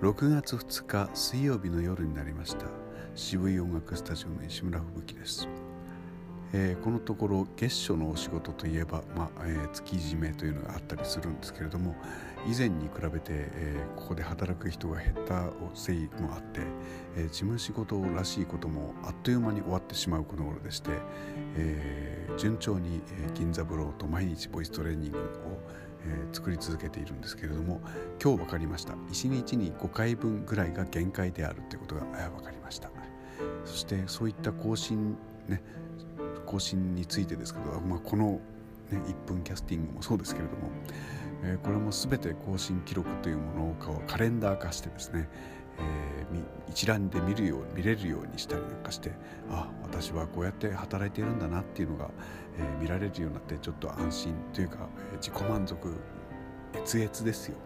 6月2日水曜日の夜になりました。渋い音楽スタジオの石村吹雪です、えー、このところ月初のお仕事といえば、まあえー、月締めというのがあったりするんですけれども以前に比べて、えー、ここで働く人が減ったせいもあって、え事務仕事らしいこともあっという間に終わってしまうこの頃でして、え順調に、え銀座ブローと毎日ボイストレーニングを、作り続けているんですけれども今日分かりました。1日に5回分ぐらいが限界であるということが分かりました。そしてそういった更新ね更新についてですけど、まあ、この、ね、1分キャスティングもそうですけれども、えー、これも全て更新記録というものをカレンダー化してですね、えー、一覧で見るよう見れるようにしたりなんかしてあ私はこうやって働いているんだなっていうのが、えー、見られるようになってちょっと安心というか、えー、自己満足越々ですよ。